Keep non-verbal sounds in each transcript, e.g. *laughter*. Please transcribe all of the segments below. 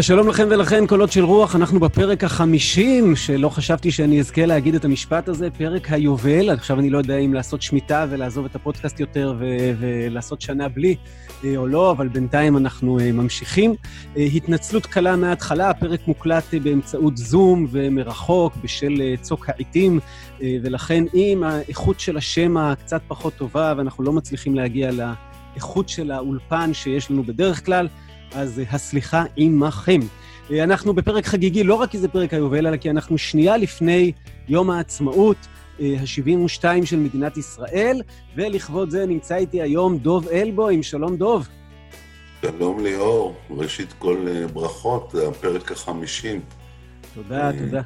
שלום לכם ולכן, קולות של רוח, אנחנו בפרק החמישים, שלא חשבתי שאני אזכה להגיד את המשפט הזה, פרק היובל, עכשיו אני לא יודע אם לעשות שמיטה ולעזוב את הפודקאסט יותר ו- ולעשות שנה בלי אה, או לא, אבל בינתיים אנחנו אה, ממשיכים. אה, התנצלות קלה מההתחלה, הפרק מוקלט באמצעות זום ומרחוק בשל צוק העיתים, ולכן אם האיכות של השמע קצת פחות טובה ואנחנו לא מצליחים להגיע לאיכות של האולפן שיש לנו בדרך כלל, אז הסליחה עמכם. אנחנו בפרק חגיגי, לא רק כי זה פרק היובל, אלא כי אנחנו שנייה לפני יום העצמאות ה-72 של מדינת ישראל, ולכבוד זה נמצא איתי היום דוב אלבוים. שלום, דוב. שלום, ליאור. ראשית כל ברכות, זה הפרק החמישים. תודה, תודה.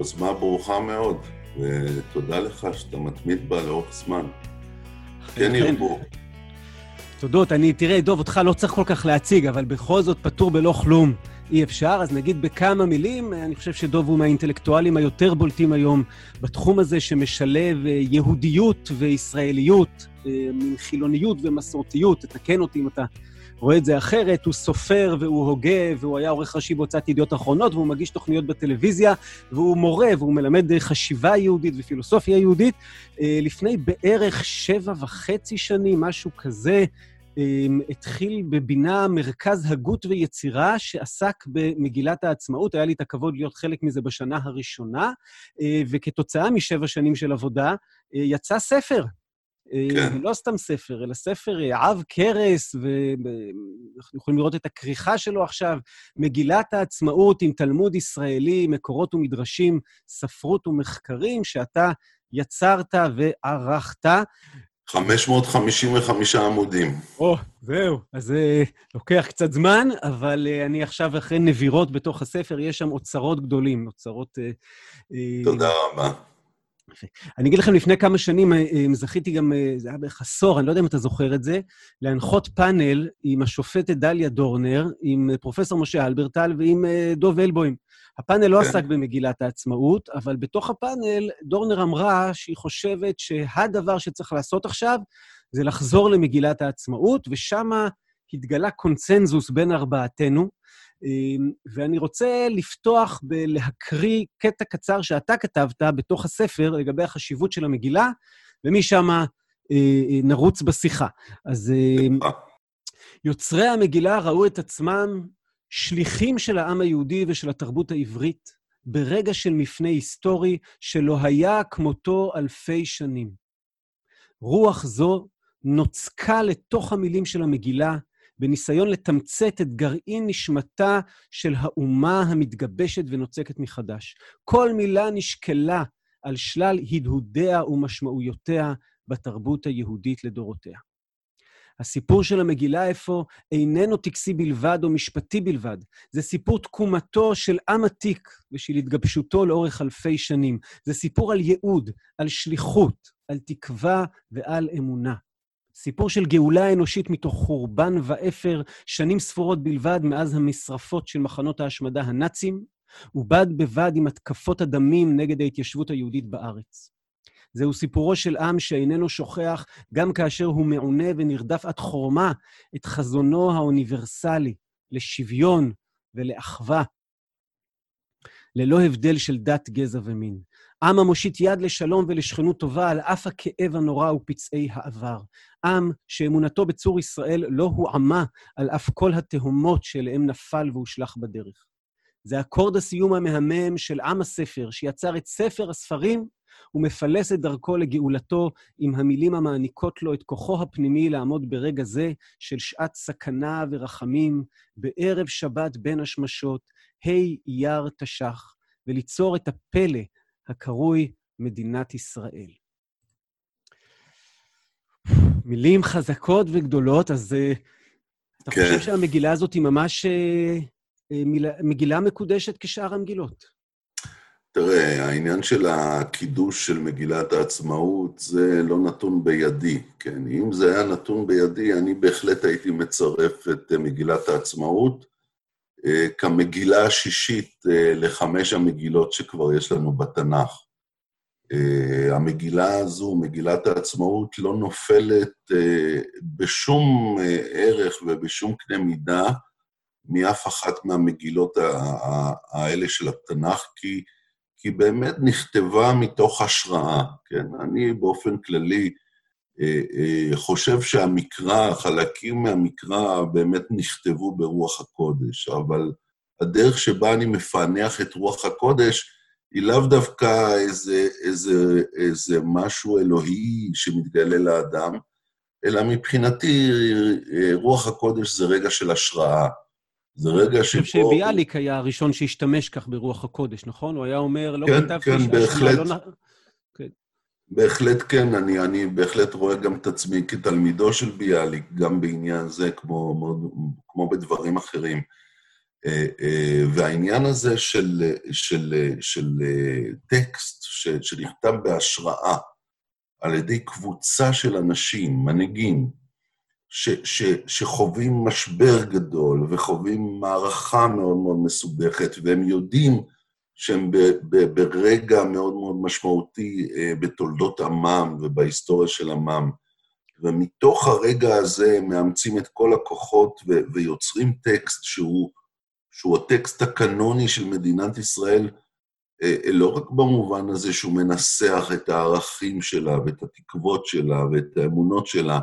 יוזמה ברוכה מאוד, ותודה לך שאתה מתמיד בה לאורך זמן. כן ירבו. תודות. אני, תראה, דוב, אותך לא צריך כל כך להציג, אבל בכל זאת פטור בלא כלום אי אפשר. אז נגיד בכמה מילים, אני חושב שדוב הוא מהאינטלקטואלים היותר בולטים היום בתחום הזה, שמשלב אה, יהודיות וישראליות, אה, מין חילוניות ומסורתיות. תתקן אותי אם אתה רואה את זה אחרת. הוא סופר והוא הוגה, והוא היה עורך ראשי בהוצאת ידיעות אחרונות, והוא מגיש תוכניות בטלוויזיה, והוא מורה, והוא מלמד אה, חשיבה יהודית ופילוסופיה יהודית. לפני בערך שבע וחצי שנים, משהו כזה, התחיל בבינה מרכז הגות ויצירה שעסק במגילת העצמאות. היה לי את הכבוד להיות חלק מזה בשנה הראשונה, אה, וכתוצאה משבע שנים של עבודה, אה, יצא ספר. אה, כן. לא סתם ספר, אלא ספר עב כרס, ואנחנו יכולים לראות את הכריכה שלו עכשיו, מגילת העצמאות עם תלמוד ישראלי, מקורות ומדרשים, ספרות ומחקרים, שאתה יצרת וערכת. 555 עמודים. או, זהו. אז זה uh, לוקח קצת זמן, אבל uh, אני עכשיו אחרי נבירות בתוך הספר, יש שם אוצרות גדולים, אוצרות... Uh, תודה רבה. אני אגיד לכם, לפני כמה שנים זכיתי גם, זה היה בערך עשור, אני לא יודע אם אתה זוכר את זה, להנחות פאנל עם השופטת דליה דורנר, עם פרופסור משה אלברטל ועם דוב אלבוים. הפאנל לא כן. עסק במגילת העצמאות, אבל בתוך הפאנל דורנר אמרה שהיא חושבת שהדבר שצריך לעשות עכשיו זה לחזור למגילת העצמאות, ושם התגלה קונצנזוס בין ארבעתנו. אמ, ואני רוצה לפתוח בלהקריא קטע קצר שאתה כתבת בתוך הספר לגבי החשיבות של המגילה, ומשם אה, אה, נרוץ בשיחה. אז אה, יוצרי המגילה ראו את עצמם שליחים של העם היהודי ושל התרבות העברית ברגע של מפנה היסטורי שלא היה כמותו אלפי שנים. רוח זו נוצקה לתוך המילים של המגילה, בניסיון לתמצת את גרעין נשמתה של האומה המתגבשת ונוצקת מחדש. כל מילה נשקלה על שלל הדהודיה ומשמעויותיה בתרבות היהודית לדורותיה. הסיפור של המגילה אפוא איננו טקסי בלבד או משפטי בלבד, זה סיפור תקומתו של עם עתיק ושל התגבשותו לאורך אלפי שנים. זה סיפור על ייעוד, על שליחות, על תקווה ועל אמונה. סיפור של גאולה אנושית מתוך חורבן ואפר, שנים ספורות בלבד מאז המשרפות של מחנות ההשמדה הנאצים, ובד בבד עם התקפות הדמים נגד ההתיישבות היהודית בארץ. זהו סיפורו של עם שאיננו שוכח, גם כאשר הוא מעונה ונרדף עד חורמה, את חזונו האוניברסלי לשוויון ולאחווה, ללא הבדל של דת, גזע ומין. עם המושיט יד לשלום ולשכנות טובה על אף הכאב הנורא ופצעי העבר. עם שאמונתו בצור ישראל לא הועמה על אף כל התהומות שאליהם נפל והושלך בדרך. זה אקורד הסיום המהמם של עם הספר, שיצר את ספר הספרים ומפלס את דרכו לגאולתו עם המילים המעניקות לו את כוחו הפנימי לעמוד ברגע זה של שעת סכנה ורחמים, בערב שבת בין השמשות, ה' אייר תש"ח, וליצור את הפלא הקרוי מדינת ישראל. מילים חזקות וגדולות, אז uh, אתה כן. חושב שהמגילה הזאת היא ממש uh, מגילה מקודשת כשאר המגילות? תראה, העניין של הקידוש של מגילת העצמאות זה לא נתון בידי, כן? אם זה היה נתון בידי, אני בהחלט הייתי מצרף את מגילת העצמאות אה, כמגילה השישית אה, לחמש המגילות שכבר יש לנו בתנ"ך. אה, המגילה הזו, מגילת העצמאות, לא נופלת בשום ערך ובשום קנה מידה מאף אחת מהמגילות האלה של התנ"ך, כי, כי באמת נכתבה מתוך השראה, כן? אני באופן כללי חושב שהמקרא, חלקים מהמקרא באמת נכתבו ברוח הקודש, אבל הדרך שבה אני מפענח את רוח הקודש היא לאו דווקא איזה, איזה, איזה משהו אלוהי שמתגלה לאדם, אלא מבחינתי רוח הקודש זה רגע של השראה. זה רגע שבו... אני חושב שביאליק היה הראשון שהשתמש כך ברוח הקודש, נכון? הוא היה אומר, לא כן, כתבתי... כן, כן, בהחלט. לא... כן. בהחלט כן, אני, אני בהחלט רואה גם את עצמי כתלמידו של ביאליק, גם בעניין זה, כמו, כמו בדברים אחרים. אה, אה, והעניין הזה של, של, של אה, טקסט שנכתב בהשראה על ידי קבוצה של אנשים, מנהיגים, ש, ש, שחווים משבר גדול וחווים מערכה מאוד מאוד מסובכת, והם יודעים שהם ב, ב, ברגע מאוד מאוד משמעותי בתולדות עמם ובהיסטוריה של עמם. ומתוך הרגע הזה הם מאמצים את כל הכוחות ו, ויוצרים טקסט שהוא שהוא הטקסט הקנוני של מדינת ישראל, אה, אה, לא רק במובן הזה שהוא מנסח את הערכים שלה ואת התקוות שלה ואת האמונות שלה,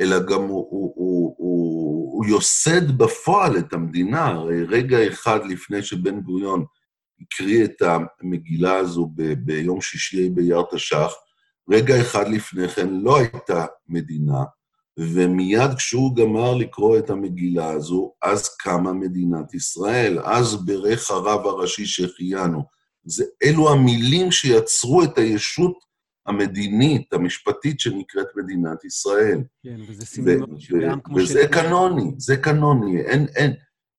אלא גם הוא, הוא, הוא, הוא, הוא יוסד בפועל את המדינה. הרי רגע אחד לפני שבן גוריון הקריא את המגילה הזו ב, ביום שישי באייר תש"ח, רגע אחד לפני כן לא הייתה מדינה, ומיד כשהוא גמר לקרוא את המגילה הזו, אז קמה מדינת ישראל, אז בירך הרב הראשי שהחיינו. אלו המילים שיצרו את הישות המדינית, המשפטית, שנקראת מדינת ישראל. כן, וזה סימון שקיים כמו ש... וזה קנוני, זה קנוני. אין, אין,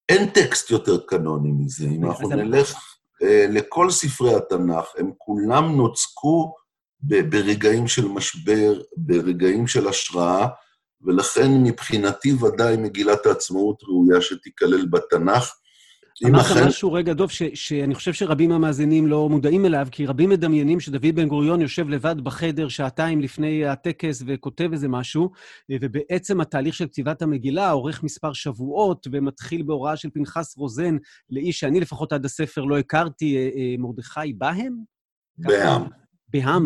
אין טקסט יותר קנוני מזה. אם אנחנו נלך אה, לכל ספרי התנ"ך, הם כולם נוצקו ברגעים של משבר, ברגעים של השראה, ולכן מבחינתי ודאי מגילת העצמאות ראויה שתיכלל בתנ"ך. אמרת אחרי... משהו רגע, דוב, ש- שאני חושב שרבים המאזינים לא מודעים אליו, כי רבים מדמיינים שדוד בן גוריון יושב לבד בחדר שעתיים לפני הטקס וכותב איזה משהו, ובעצם התהליך של כתיבת המגילה אורך מספר שבועות ומתחיל בהוראה של פנחס רוזן לאיש שאני לפחות עד הספר לא הכרתי, אה, אה, מרדכי בהם? בהם. בהם.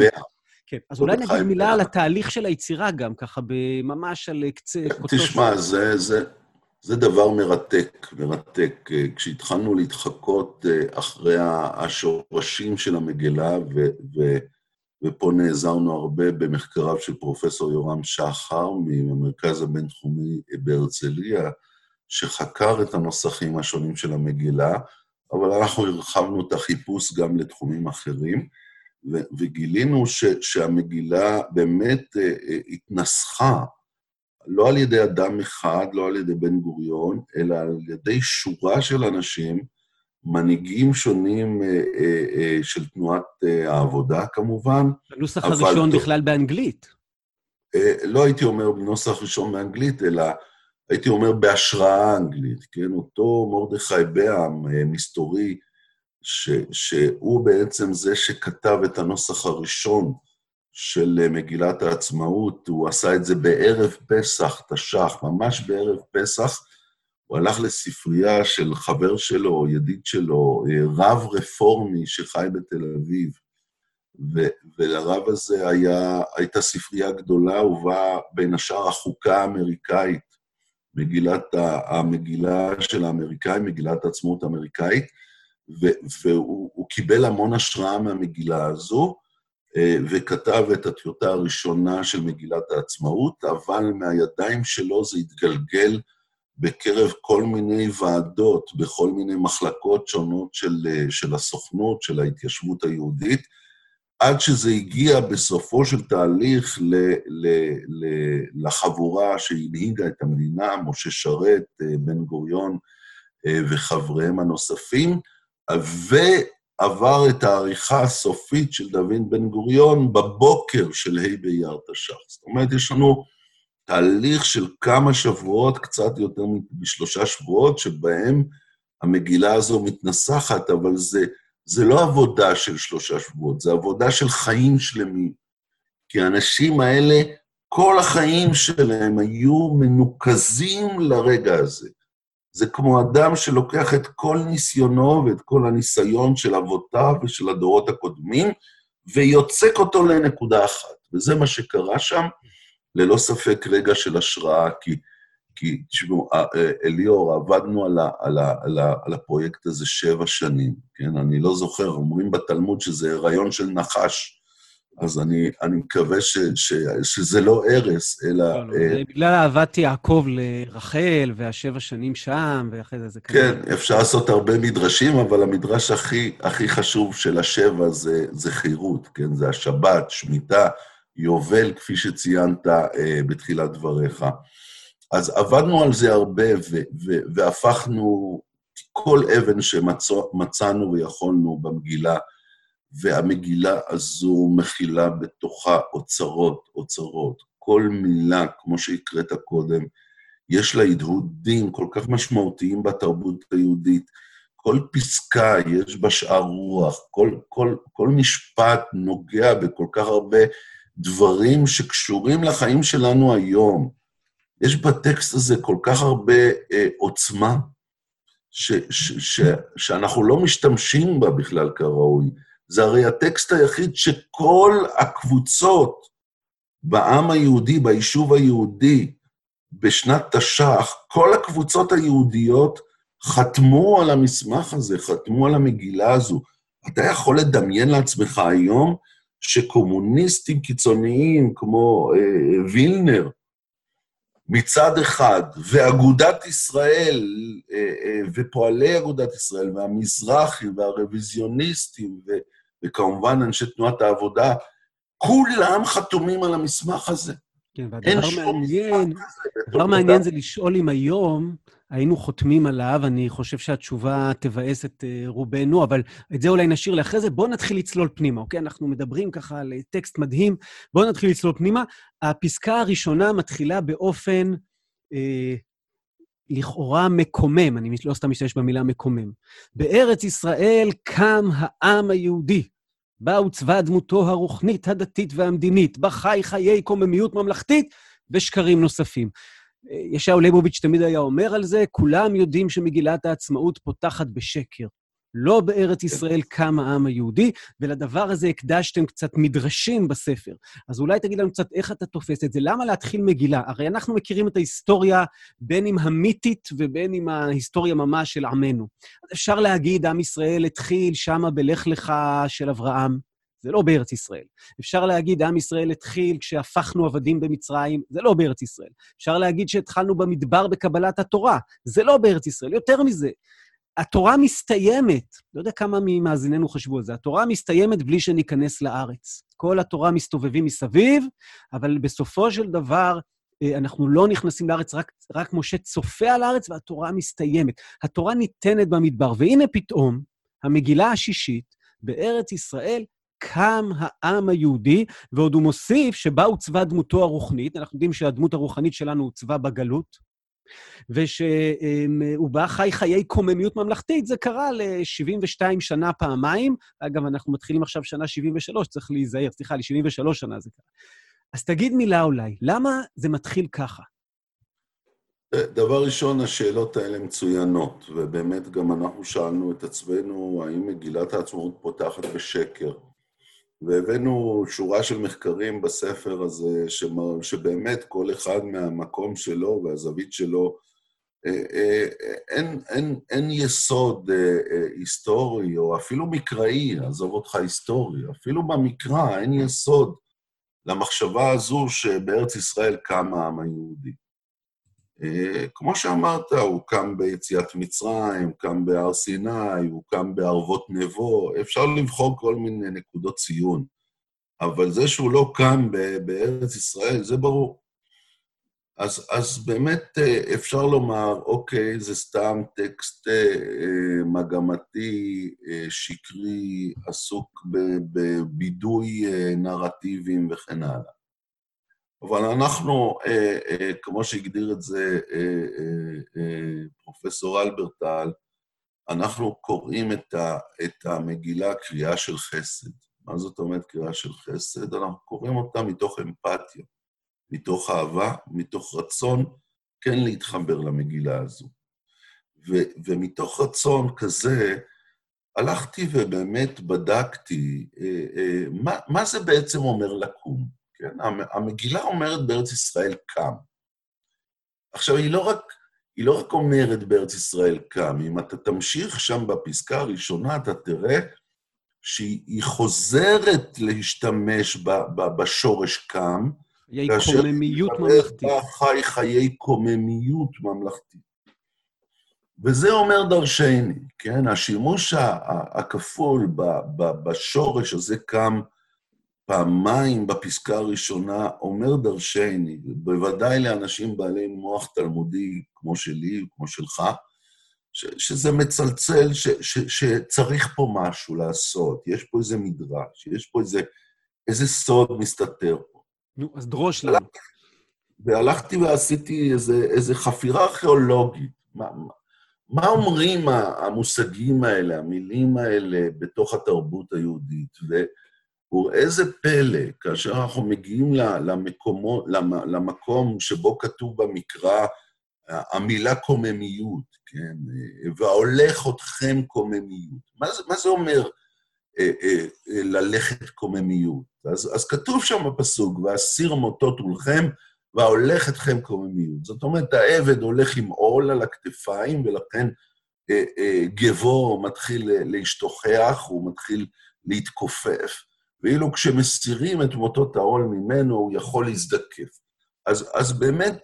כן, אז אולי נגיד מילה על התהליך של היצירה גם, ככה, ממש על קצה... תשמע, זה, זה, זה דבר מרתק, מרתק. כשהתחלנו להתחקות אה, אחרי השורשים של המגילה, ו, ו, ופה נעזרנו הרבה במחקריו של פרופסור יורם שחר מהמרכז הבינתחומי בהרצליה, שחקר את הנוסחים השונים של המגילה, אבל אנחנו הרחבנו את החיפוש גם לתחומים אחרים. וגילינו ש, שהמגילה באמת uh, התנסחה, לא על ידי אדם אחד, לא על ידי בן גוריון, אלא על ידי שורה של אנשים, מנהיגים שונים uh, uh, uh, של תנועת uh, העבודה, כמובן. הנוסח הראשון טוב, בכלל באנגלית. Uh, לא הייתי אומר בנוסח ראשון באנגלית, אלא הייתי אומר בהשראה אנגלית, כן? אותו מרדכי בעם, מסתורי, ש, שהוא בעצם זה שכתב את הנוסח הראשון של אה, מגילת העצמאות, הוא עשה את זה בערב פסח, תש"ח, ממש בערב פסח. הוא הלך לספרייה של חבר שלו, ידיד שלו, אה, רב רפורמי שחי בתל אביב. ו- ולרב הזה היה, הייתה ספרייה גדולה, ובה בין השאר החוקה האמריקאית, מגילת, המגילה של האמריקאים, מגילת העצמאות האמריקאית, והוא קיבל המון השראה מהמגילה הזו, וכתב את הטיוטה הראשונה של מגילת העצמאות, אבל מהידיים שלו זה התגלגל בקרב כל מיני ועדות, בכל מיני מחלקות שונות של, אה, של הסוכנות, של ההתיישבות היהודית, עד שזה הגיע בסופו של תהליך ל, ל, ל, לחבורה שהנהיגה את המדינה, משה שרת, אה, בן גוריון וחבריהם הנוספים, ועבר את העריכה הסופית של דוד בן גוריון בבוקר של ה' באייר תש"ח. זאת אומרת, יש לנו תהליך של כמה שבועות, קצת יותר משלושה שבועות, שבהם המגילה הזו מתנסחת, אבל זה, זה לא עבודה של שלושה שבועות, זה עבודה של חיים שלמים. כי האנשים האלה, כל החיים שלהם היו מנוקזים לרגע הזה. זה כמו אדם שלוקח את כל ניסיונו ואת כל הניסיון של אבותיו ושל הדורות הקודמים, ויוצק אותו לנקודה אחת. וזה מה שקרה שם, ללא ספק רגע של השראה, כי, כי תשמעו, אה, אה, אליאור, עבדנו על, ה, על, ה, על, ה, על הפרויקט הזה שבע שנים, כן? אני לא זוכר, אומרים בתלמוד שזה הריון של נחש. אז אני, אני מקווה ש, ש, שזה לא הרס, אלא... לא, לא, אה, בגלל אהבת יעקב לרחל, והשבע שנים שם, ואחרי זה זה כן, כזה... אפשר לעשות הרבה מדרשים, אבל המדרש הכי, הכי חשוב של השבע זה, זה חירות, כן? זה השבת, שמיטה, יובל, כפי שציינת אה, בתחילת דבריך. אז עבדנו על זה הרבה, ו, ו, והפכנו כל אבן שמצאנו ויכולנו במגילה, והמגילה הזו מכילה בתוכה אוצרות, אוצרות. כל מילה, כמו שהקראת קודם, יש לה הדהודים כל כך משמעותיים בתרבות היהודית. כל פסקה יש בה שאר רוח, כל, כל, כל משפט נוגע בכל כך הרבה דברים שקשורים לחיים שלנו היום. יש בטקסט הזה כל כך הרבה אה, עוצמה, ש, ש, ש, שאנחנו לא משתמשים בה בכלל כראוי. זה הרי הטקסט היחיד שכל הקבוצות בעם היהודי, ביישוב היהודי, בשנת תש"ח, כל הקבוצות היהודיות חתמו על המסמך הזה, חתמו על המגילה הזו. אתה יכול לדמיין לעצמך היום שקומוניסטים קיצוניים כמו אה, וילנר, מצד אחד, ואגודת ישראל, אה, אה, ופועלי אגודת ישראל, והמזרחי, והרוויזיוניסטים, ו... וכמובן אנשי תנועת העבודה, כולם חתומים על המסמך הזה. כן, והדבר מעניין, הדבר מעניין זה לשאול אם היום היינו חותמים עליו, אני חושב שהתשובה תבאס את uh, רובנו, אבל את זה אולי נשאיר לאחרי זה. בואו נתחיל לצלול פנימה, אוקיי? אנחנו מדברים ככה על טקסט מדהים, בואו נתחיל לצלול פנימה. הפסקה הראשונה מתחילה באופן אה, לכאורה מקומם, אני לא סתם משתמש במילה מקומם. בארץ ישראל קם העם היהודי. בה עוצבה דמותו הרוחנית, הדתית והמדינית, בה חי חיי קוממיות ממלכתית ושקרים נוספים. ישעיהו ליבוביץ' תמיד היה אומר על זה, כולם יודעים שמגילת העצמאות פותחת בשקר. לא בארץ ישראל קם העם היהודי, ולדבר הזה הקדשתם קצת מדרשים בספר. אז אולי תגיד לנו קצת איך אתה תופס את זה. למה להתחיל מגילה? הרי אנחנו מכירים את ההיסטוריה בין אם המיתית ובין אם ההיסטוריה ממש של עמנו. אפשר להגיד, עם ישראל התחיל שמה בלך לך של אברהם, זה לא בארץ ישראל. אפשר להגיד, עם ישראל התחיל כשהפכנו עבדים במצרים, זה לא בארץ ישראל. אפשר להגיד שהתחלנו במדבר בקבלת התורה, זה לא בארץ ישראל. יותר מזה, התורה מסתיימת, לא יודע כמה ממאזיננו חשבו על זה, התורה מסתיימת בלי שניכנס לארץ. כל התורה מסתובבים מסביב, אבל בסופו של דבר אה, אנחנו לא נכנסים לארץ, רק, רק משה צופה על הארץ והתורה מסתיימת. התורה ניתנת במדבר, והנה פתאום, המגילה השישית, בארץ ישראל קם העם היהודי, ועוד הוא מוסיף שבה עוצבה דמותו הרוחנית, אנחנו יודעים שהדמות הרוחנית שלנו עוצבה בגלות, ושהוא בא חי חיי קוממיות ממלכתית, זה קרה ל-72 שנה פעמיים. אגב, אנחנו מתחילים עכשיו שנה 73, צריך להיזהר, סליחה, ל-73 שנה זה קרה. אז תגיד מילה אולי, למה זה מתחיל ככה? דבר ראשון, השאלות האלה מצוינות, ובאמת גם אנחנו שאלנו את עצמנו האם מגילת העצמאות פותחת בשקר. והבאנו שורה של מחקרים בספר הזה, שבאמת כל אחד מהמקום שלו והזווית שלו, אה, אה, אין, אין, אין יסוד אה, היסטורי, או אפילו מקראי, עזוב אותך היסטורי, אפילו במקרא אין יסוד למחשבה הזו שבארץ ישראל קם העם היהודי. אה, כמו שאמרת, הוא קם ביציאת מצרים, קם בהר סיני, הוא קם בערבות נבו, אפשר לבחור כל מיני נקודות ציון. אבל זה שהוא לא קם בארץ ישראל, זה ברור. אז, אז באמת אה, אפשר לומר, אוקיי, זה סתם טקסט אה, מגמתי, שקרי, עסוק בבידוי נרטיבים וכן הלאה. אבל אנחנו, אה, אה, כמו שהגדיר את זה אה, פרופסור אלברטל, אנחנו קוראים את, ה, את המגילה קריאה של חסד. מה זאת אומרת קריאה של חסד? אנחנו קוראים אותה מתוך אמפתיה, מתוך אהבה, מתוך רצון כן להתחבר למגילה הזו. ו, ומתוך רצון כזה, הלכתי ובאמת בדקתי אה, אה, מה, מה זה בעצם אומר לקום. כן? המגילה אומרת בארץ ישראל קם. עכשיו, היא לא רק, היא לא רק אומרת בארץ ישראל קם, אם אתה תמשיך שם בפסקה הראשונה, אתה תראה שהיא חוזרת להשתמש ב, ב, בשורש קם, חיי קוממיות ממלכתית. חי חיי קוממיות ממלכתית. וזה אומר דרשני, כן? השימוש הכפול בשורש הזה קם פעמיים בפסקה הראשונה אומר דרשני, בוודאי לאנשים בעלי מוח תלמודי כמו שלי, כמו שלך, ש, שזה מצלצל, ש, ש, שצריך פה משהו לעשות, יש פה איזה מדרש, יש פה איזה, איזה סוד מסתתר פה. נו, אז דרוש לנו. והלכתי ועשיתי איזה, איזה חפירה ארכיאולוגית. מה, מה אומרים המושגים האלה, המילים האלה, בתוך התרבות היהודית? וראה זה פלא, כאשר אנחנו מגיעים למקומו, למקום שבו כתוב במקרא המילה קוממיות, כן? והולך אתכם קוממיות. מה זה, מה זה אומר אה, אה, אה, ללכת קוממיות? אז, אז כתוב שם בפסוק, והסיר מוטות עולכם, וההולך אתכם קוממיות. זאת אומרת, העבד הולך עם עול על הכתפיים, ולכן גבו מתחיל להשתוחח, הוא מתחיל להתכופף, ואילו כשמסירים את מוטות העול ממנו, הוא יכול להזדקף. אז, אז באמת,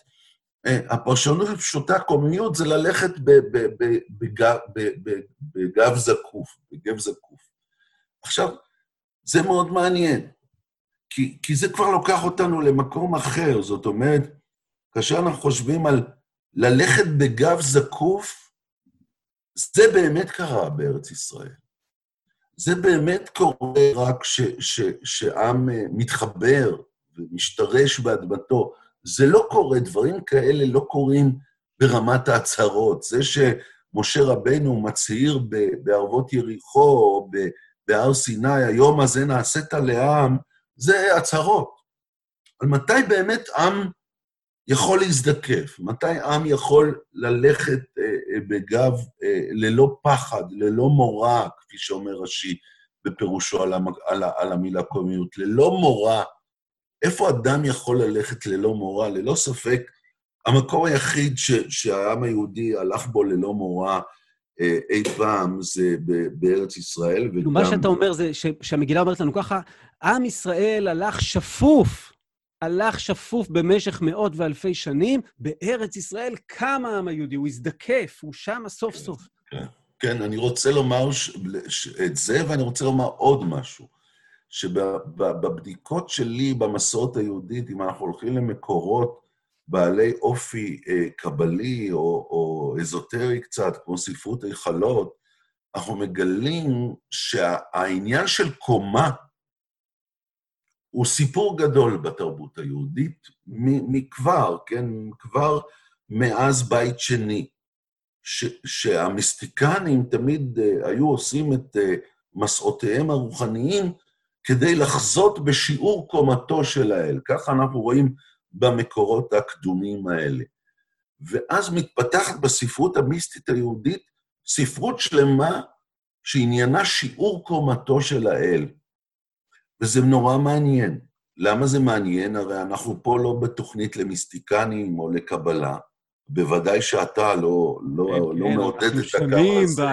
אה, הפרשנות הפשוטה, קוממיות, זה ללכת בגב זקוף, בגב זקוף. עכשיו, זה מאוד מעניין. כי, כי זה כבר לוקח אותנו למקום אחר. זאת אומרת, כאשר אנחנו חושבים על ללכת בגב זקוף, זה באמת קרה בארץ ישראל. זה באמת קורה רק ש, ש, שעם אה, מתחבר ומשתרש באדמתו. זה לא קורה, דברים כאלה לא קורים ברמת ההצהרות. זה שמשה רבנו מצהיר בערבות יריחו או בהר סיני, היום הזה נעשית לעם, זה הצהרות. על מתי באמת עם יכול להזדקף, מתי עם יכול ללכת אה, בגב אה, ללא פחד, ללא מורא, כפי שאומר רש"י בפירושו על, המ, על, על המילה קומיות, ללא מורא. איפה אדם יכול ללכת ללא מורא? ללא ספק, המקום היחיד ש, שהעם היהודי הלך בו ללא מורא אה, אי פעם זה בארץ ישראל, וגם... מה שאתה אומר זה שהמגילה אומרת לנו ככה, עם ישראל הלך שפוף, הלך שפוף במשך מאות ואלפי שנים, בארץ ישראל קם העם היהודי, הוא הזדקף, הוא שם סוף סוף. כן, כן, אני רוצה לומר את זה, ואני רוצה לומר עוד משהו, שבבדיקות שלי במסורת היהודית, אם אנחנו הולכים למקורות בעלי אופי אה, קבלי או, או אזוטרי קצת, כמו ספרות היכלות, אנחנו מגלים שהעניין של קומה הוא סיפור גדול בתרבות היהודית מכבר, כן? כבר מאז בית שני, ש, שהמיסטיקנים תמיד uh, היו עושים את uh, מסעותיהם הרוחניים כדי לחזות בשיעור קומתו של האל. ככה אנחנו רואים במקורות הקדומים האלה. ואז מתפתחת בספרות המיסטית היהודית ספרות שלמה שעניינה שיעור קומתו של האל. וזה נורא מעניין. למה זה מעניין? הרי אנחנו פה לא בתוכנית למיסטיקנים או לקבלה. בוודאי שאתה לא, לא, כן, לא כן, מעודד את הקו הזה. ב...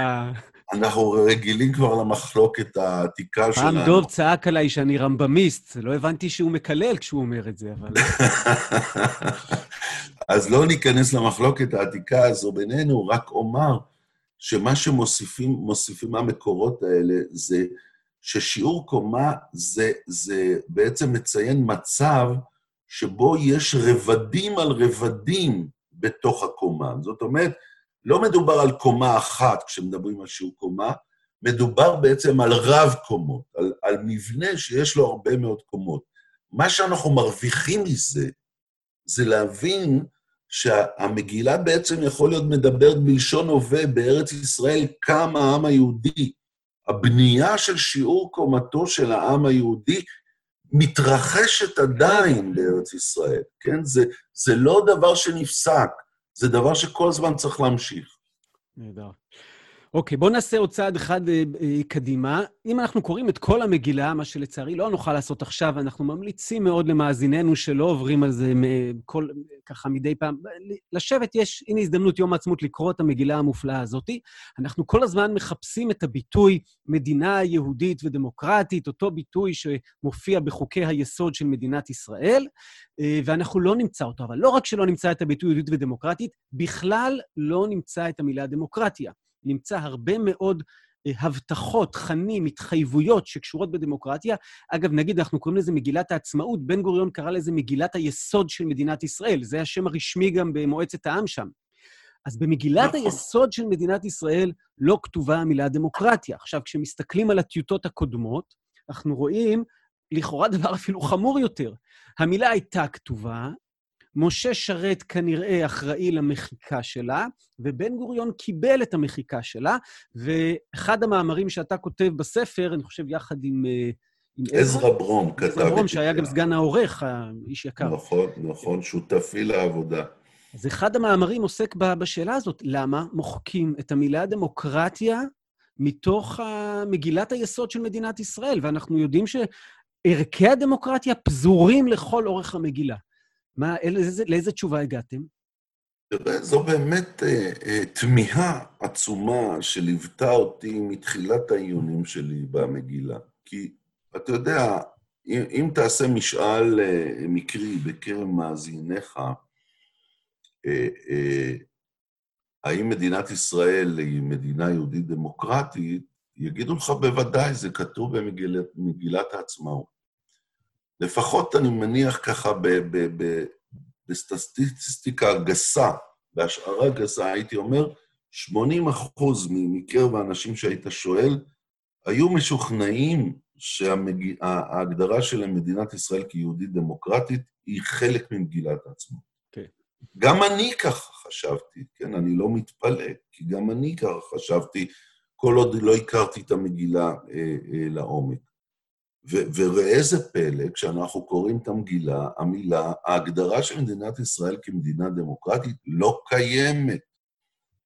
אנחנו רגילים כבר למחלוקת העתיקה שלנו. פעם דוב צעק עליי שאני רמב"מיסט, לא הבנתי שהוא מקלל כשהוא אומר את זה, אבל... *laughs* אז לא ניכנס למחלוקת העתיקה הזו בינינו, רק אומר שמה שמוסיפים המקורות האלה זה ששיעור קומה זה, זה בעצם מציין מצב שבו יש רבדים על רבדים בתוך הקומה. זאת אומרת, לא מדובר על קומה אחת כשמדברים על שיעור קומה, מדובר בעצם על רב קומות, על, על מבנה שיש לו הרבה מאוד קומות. מה שאנחנו מרוויחים מזה, זה להבין שהמגילה בעצם יכול להיות מדברת בלשון הווה בארץ ישראל, קם העם היהודי. הבנייה של שיעור קומתו של העם היהודי מתרחשת עדיין בארץ ישראל, כן? זה, זה לא דבר שנפסק, זה דבר שכל הזמן צריך להמשיך. נהדר. אוקיי, בואו נעשה עוד צעד אחד אה, אה, קדימה. אם אנחנו קוראים את כל המגילה, מה שלצערי לא נוכל לעשות עכשיו, אנחנו ממליצים מאוד למאזיננו שלא עוברים על זה כל, ככה מדי פעם. לשבת יש, הנה הזדמנות יום העצמות לקרוא את המגילה המופלאה הזאת. אנחנו כל הזמן מחפשים את הביטוי מדינה יהודית ודמוקרטית, אותו ביטוי שמופיע בחוקי היסוד של מדינת ישראל, אה, ואנחנו לא נמצא אותו. אבל לא רק שלא נמצא את הביטוי יהודית ודמוקרטית, בכלל לא נמצא את המילה דמוקרטיה. נמצא הרבה מאוד אה, הבטחות, תכנים, התחייבויות שקשורות בדמוקרטיה. אגב, נגיד, אנחנו קוראים לזה מגילת העצמאות, בן גוריון קרא לזה מגילת היסוד של מדינת ישראל. זה השם הרשמי גם במועצת העם שם. אז במגילת נכון. היסוד של מדינת ישראל לא כתובה המילה דמוקרטיה. עכשיו, כשמסתכלים על הטיוטות הקודמות, אנחנו רואים לכאורה *laughs* דבר אפילו חמור יותר. המילה הייתה כתובה, משה שרת כנראה אחראי למחיקה שלה, ובן גוריון קיבל את המחיקה שלה, ואחד המאמרים שאתה כותב בספר, אני חושב יחד עם... אה, עזרא ברום כתב את זה. עזרא ברום, שהיה גם סגן העורך, האיש יקר. נכון, נכון, שותפי לעבודה. אז אחד המאמרים עוסק בשאלה הזאת, למה מוחקים את המילה דמוקרטיה מתוך מגילת היסוד של מדינת ישראל? ואנחנו יודעים שערכי הדמוקרטיה פזורים לכל אורך המגילה. מה, לאיזה, לאיזה תשובה הגעתם? זו באמת אה, אה, תמיהה עצומה שליוותה אותי מתחילת העיונים שלי במגילה. כי אתה יודע, אם, אם תעשה משאל אה, מקרי בקרב מאזיניך, אה, אה, האם מדינת ישראל היא מדינה יהודית דמוקרטית, יגידו לך בוודאי, זה כתוב במגילת העצמאות. לפחות אני מניח ככה בסטטיסטיקה גסה, בהשערה גסה, הייתי אומר, 80 אחוז מקרב האנשים שהיית שואל, היו משוכנעים שההגדרה של מדינת ישראל כיהודית דמוקרטית היא חלק ממגילת העצמאות. Okay. כן. גם אני ככה חשבתי, כן? אני לא מתפלא, כי גם אני ככה חשבתי, כל עוד לא הכרתי את המגילה אה, אה, לעומק. וראה איזה פלא, כשאנחנו קוראים את המגילה, המילה, ההגדרה של מדינת ישראל כמדינה דמוקרטית לא קיימת.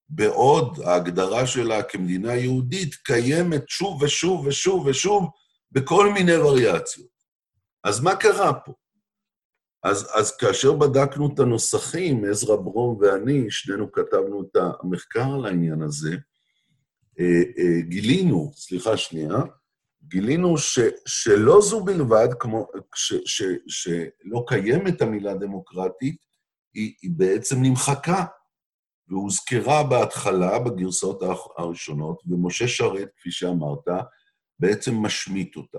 בעוד ההגדרה שלה כמדינה יהודית קיימת שוב ושוב ושוב ושוב בכל מיני וריאציות. אז מה קרה פה? אז, אז כאשר בדקנו את הנוסחים, עזרא ברום ואני, שנינו כתבנו את המחקר על העניין הזה, אה, אה, גילינו, סליחה שנייה, גילינו ש, שלא זו בלבד, כמו, ש, ש, שלא קיימת המילה דמוקרטית, היא, היא בעצם נמחקה, והוזכרה בהתחלה בגרסאות הראשונות, ומשה שרת, כפי שאמרת, בעצם משמיט אותה.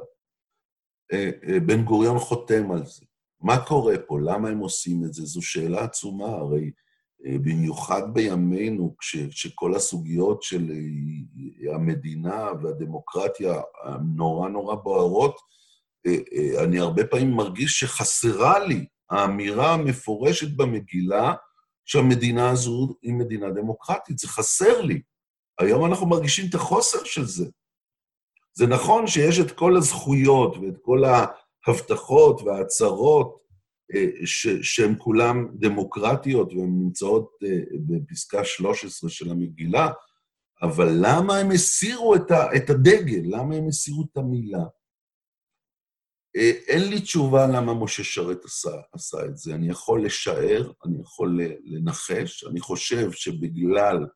אה, אה, בן גוריון חותם על זה. מה קורה פה? למה הם עושים את זה? זו שאלה עצומה, הרי במיוחד בימינו, כשכל הסוגיות של אה, המדינה והדמוקרטיה נורא נורא בוערות, אה, אני הרבה פעמים מרגיש שחסרה לי האמירה המפורשת במגילה שהמדינה הזו היא מדינה דמוקרטית. זה חסר לי. היום אנחנו מרגישים את החוסר של זה. זה נכון שיש את כל הזכויות ואת כל ההבטחות וההצהרות שהן כולן דמוקרטיות והן נמצאות אה, בפסקה 13 של המגילה, אבל למה הם הסירו את הדגל? למה הם הסירו את המילה? אה, אין לי תשובה למה משה שרת עשה, עשה את זה. אני יכול לשער, אני יכול לנחש, אני חושב שבגלל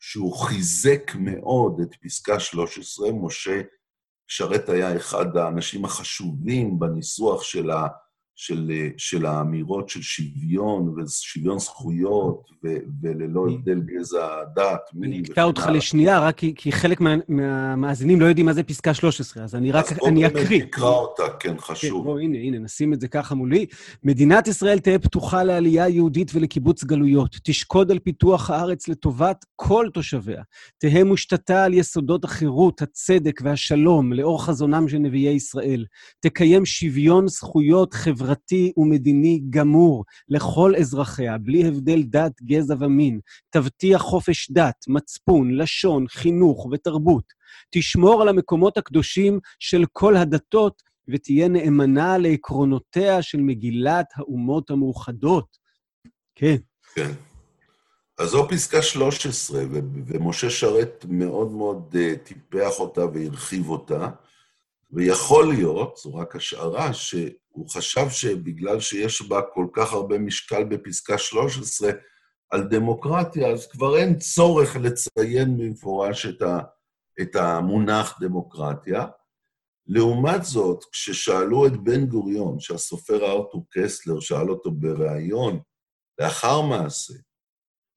שהוא חיזק מאוד את פסקה 13, משה שרת היה אחד האנשים החשובים בניסוח של ה... של, של האמירות של שוויון ושוויון זכויות ו, וללא הבדל גזע, דת, מי... אני אקטע אותך לשנייה, רק כי, כי חלק מה, מהמאזינים לא יודעים מה זה פסקה 13, אז אני רק, אז אני אקריא. אז בוא באמת תקרא אותה, כן, חשוב. כן, בוא, הנה, הנה, נשים את זה ככה מולי. מדינת ישראל תהא פתוחה לעלייה יהודית ולקיבוץ גלויות. תשקוד על פיתוח הארץ לטובת כל תושביה. תהא מושתתה על יסודות החירות, הצדק והשלום, לאור חזונם של נביאי ישראל. תקיים שוויון זכויות חברתיות. חברתי ומדיני גמור לכל אזרחיה, בלי הבדל דת, גזע ומין. תבטיח חופש דת, מצפון, לשון, חינוך ותרבות. תשמור על המקומות הקדושים של כל הדתות, ותהיה נאמנה לעקרונותיה של מגילת האומות המאוחדות. כן. כן. אז זו פסקה 13, ומשה שרת מאוד מאוד uh, טיפח אותה והרחיב אותה, ויכול להיות, זו רק השערה, שהוא חשב שבגלל שיש בה כל כך הרבה משקל בפסקה 13 על דמוקרטיה, אז כבר אין צורך לציין במפורש את, ה, את המונח דמוקרטיה. לעומת זאת, כששאלו את בן גוריון, שהסופר ארתור קסלר שאל אותו בריאיון, לאחר מעשה,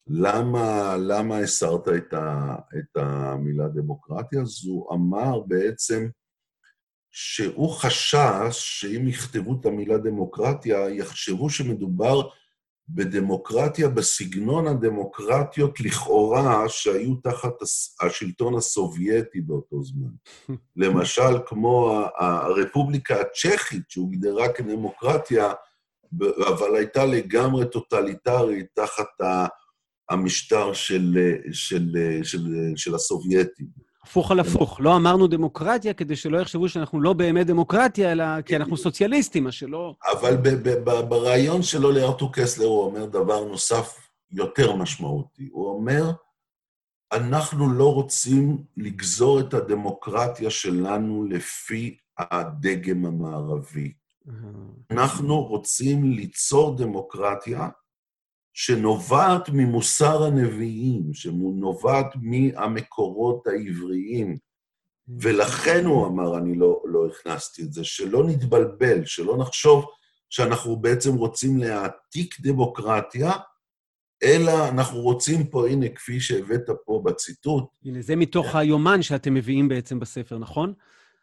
למה, למה הסרת את, ה, את המילה דמוקרטיה? אז הוא אמר בעצם שהוא חשש שאם יכתבו את המילה דמוקרטיה, יחשבו שמדובר בדמוקרטיה בסגנון הדמוקרטיות לכאורה שהיו תחת השלטון הסובייטי באותו זמן. *laughs* למשל, כמו הרפובליקה הצ'כית, שהוגדרה כדמוקרטיה, אבל הייתה לגמרי טוטליטרית תחת המשטר של, של, של, של הסובייטים. הפוך על הפוך. לא אמרנו דמוקרטיה כדי שלא יחשבו שאנחנו לא באמת דמוקרטיה, אלא כי אנחנו סוציאליסטים, מה שלא... אבל ברעיון שלו לארתור קסלר הוא אומר דבר נוסף יותר משמעותי. הוא אומר, אנחנו לא רוצים לגזור את הדמוקרטיה שלנו לפי הדגם המערבי. אנחנו רוצים ליצור דמוקרטיה שנובעת ממוסר הנביאים, שנובעת מהמקורות העבריים. ולכן הוא אמר, אני לא, לא הכנסתי את זה, שלא נתבלבל, שלא נחשוב שאנחנו בעצם רוצים להעתיק דמוקרטיה, אלא אנחנו רוצים פה, הנה, כפי שהבאת פה בציטוט... הנה, זה מתוך yeah. היומן שאתם מביאים בעצם בספר, נכון?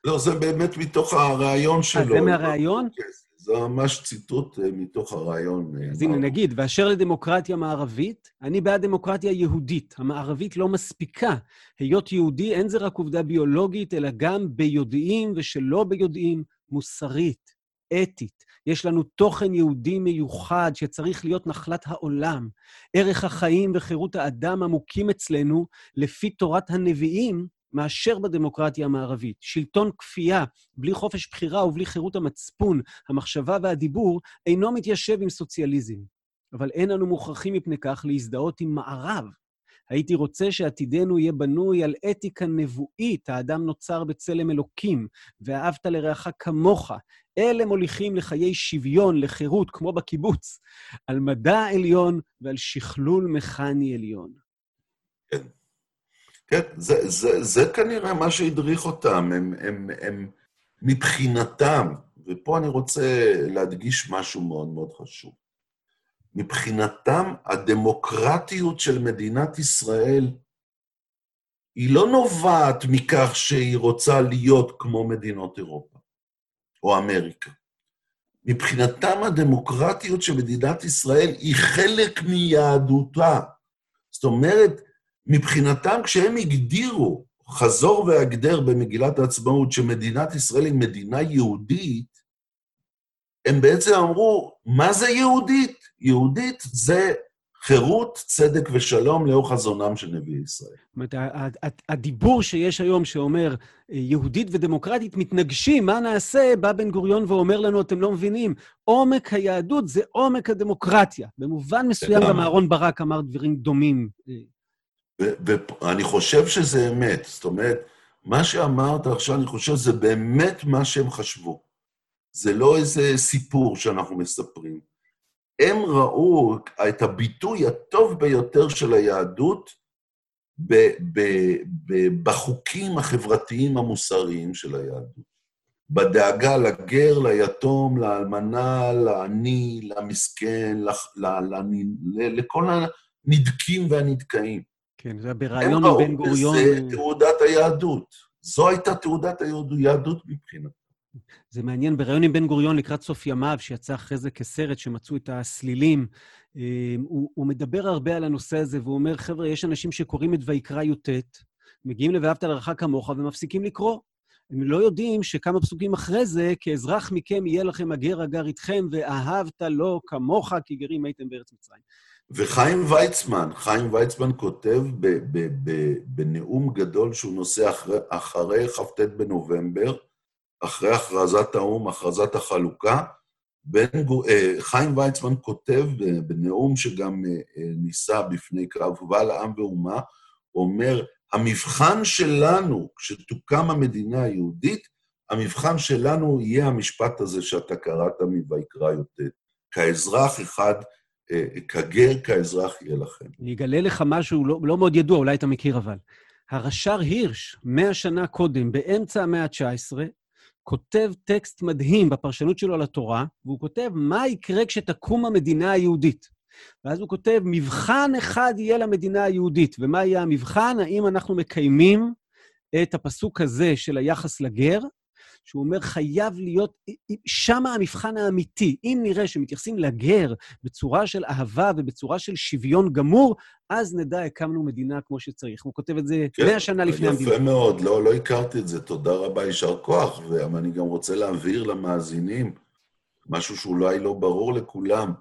לא, זה באמת מתוך הרעיון שלו. אה, זה מהרעיון? כן, זה ממש ציטוט אה, מתוך הרעיון. אה, אז הנה, נגיד, ואשר לדמוקרטיה מערבית, אני בעד דמוקרטיה יהודית. המערבית לא מספיקה. היות יהודי אין זה רק עובדה ביולוגית, אלא גם ביודעים ושלא ביודעים, מוסרית, אתית. יש לנו תוכן יהודי מיוחד שצריך להיות נחלת העולם. ערך החיים וחירות האדם עמוקים אצלנו, לפי תורת הנביאים, מאשר בדמוקרטיה המערבית. שלטון כפייה, בלי חופש בחירה ובלי חירות המצפון, המחשבה והדיבור, אינו מתיישב עם סוציאליזם. אבל אין אנו מוכרחים מפני כך להזדהות עם מערב. הייתי רוצה שעתידנו יהיה בנוי על אתיקה נבואית, האדם נוצר בצלם אלוקים, ואהבת לרעך כמוך. אלה מוליכים לחיי שוויון, לחירות, כמו בקיבוץ, על מדע עליון ועל שכלול מכני עליון. כן. זה, זה, זה כנראה מה שהדריך אותם, הם, הם, הם מבחינתם, ופה אני רוצה להדגיש משהו מאוד מאוד חשוב. מבחינתם, הדמוקרטיות של מדינת ישראל היא לא נובעת מכך שהיא רוצה להיות כמו מדינות אירופה או אמריקה. מבחינתם הדמוקרטיות של מדינת ישראל היא חלק מיהדותה. זאת אומרת, מבחינתם, כשהם הגדירו חזור והגדר במגילת העצמאות שמדינת ישראל היא מדינה יהודית, הם בעצם אמרו, מה זה יהודית? יהודית זה חירות, צדק ושלום לאור חזונם של נביאי ישראל. זאת אומרת, הדיבור שיש היום שאומר יהודית ודמוקרטית מתנגשים, מה נעשה? בא בן גוריון ואומר לנו, אתם לא מבינים, עומק היהדות זה עומק הדמוקרטיה. במובן מסוים גם אהרן ברק אמר דברים דומים ואני חושב שזה אמת. זאת אומרת, מה שאמרת עכשיו, אני חושב שזה באמת מה שהם חשבו. זה לא איזה סיפור שאנחנו מספרים. הם ראו את הביטוי הטוב ביותר של היהדות ב- ב- ב- בחוקים החברתיים המוסריים של היהדות. בדאגה לגר, ליתום, לאלמנה, לעני, למסכן, לכל הנדקים והנדכאים. כן, זה בריאיון עם בן גוריון. זה תעודת היהדות. זו הייתה תעודת היהדות מבחינת. זה מעניין, בריאיון עם בן גוריון לקראת סוף ימיו, שיצא אחרי זה כסרט, שמצאו את הסלילים, אה, הוא, הוא מדבר הרבה על הנושא הזה, והוא אומר, חבר'ה, יש אנשים שקוראים את ויקרא י"ט, מגיעים ל"ואהבת לרעך כמוך" ומפסיקים לקרוא. הם לא יודעים שכמה פסוקים אחרי זה, כאזרח מכם יהיה לכם הגר הגר איתכם, ואהבת לו כמוך, כי גרים הייתם בארץ מצרים. וחיים ויצמן, חיים ויצמן כותב בנאום גדול שהוא נושא אחרי, אחרי כ"ט בנובמבר, אחרי הכרזת האו"ם, הכרזת החלוקה, בן, אה, חיים ויצמן כותב בנאום שגם אה, אה, נישא בפני קבל עם ואומה, אומר, המבחן שלנו, כשתוקם המדינה היהודית, המבחן שלנו יהיה המשפט הזה שאתה קראת מ"ויקרא י"ט. כאזרח אחד, כגר כאזרח יהיה לכם. אני אגלה לך משהו לא, לא מאוד ידוע, אולי אתה מכיר אבל. הרש"ר הירש, מאה שנה קודם, באמצע המאה ה-19, כותב טקסט מדהים בפרשנות שלו לתורה, והוא כותב מה יקרה כשתקום המדינה היהודית. ואז הוא כותב, מבחן אחד יהיה למדינה היהודית. ומה יהיה המבחן? האם אנחנו מקיימים את הפסוק הזה של היחס לגר, שהוא אומר, חייב להיות, שם המבחן האמיתי. אם נראה שמתייחסים לגר בצורה של אהבה ובצורה של שוויון גמור, אז נדע, הקמנו מדינה כמו שצריך. הוא כותב את זה כן, מאה שנה לפני המדינה. יפה מאוד, לא, לא הכרתי את זה. תודה רבה, יישר כוח. ואני גם רוצה להבהיר למאזינים משהו שאולי לא ברור לכולם.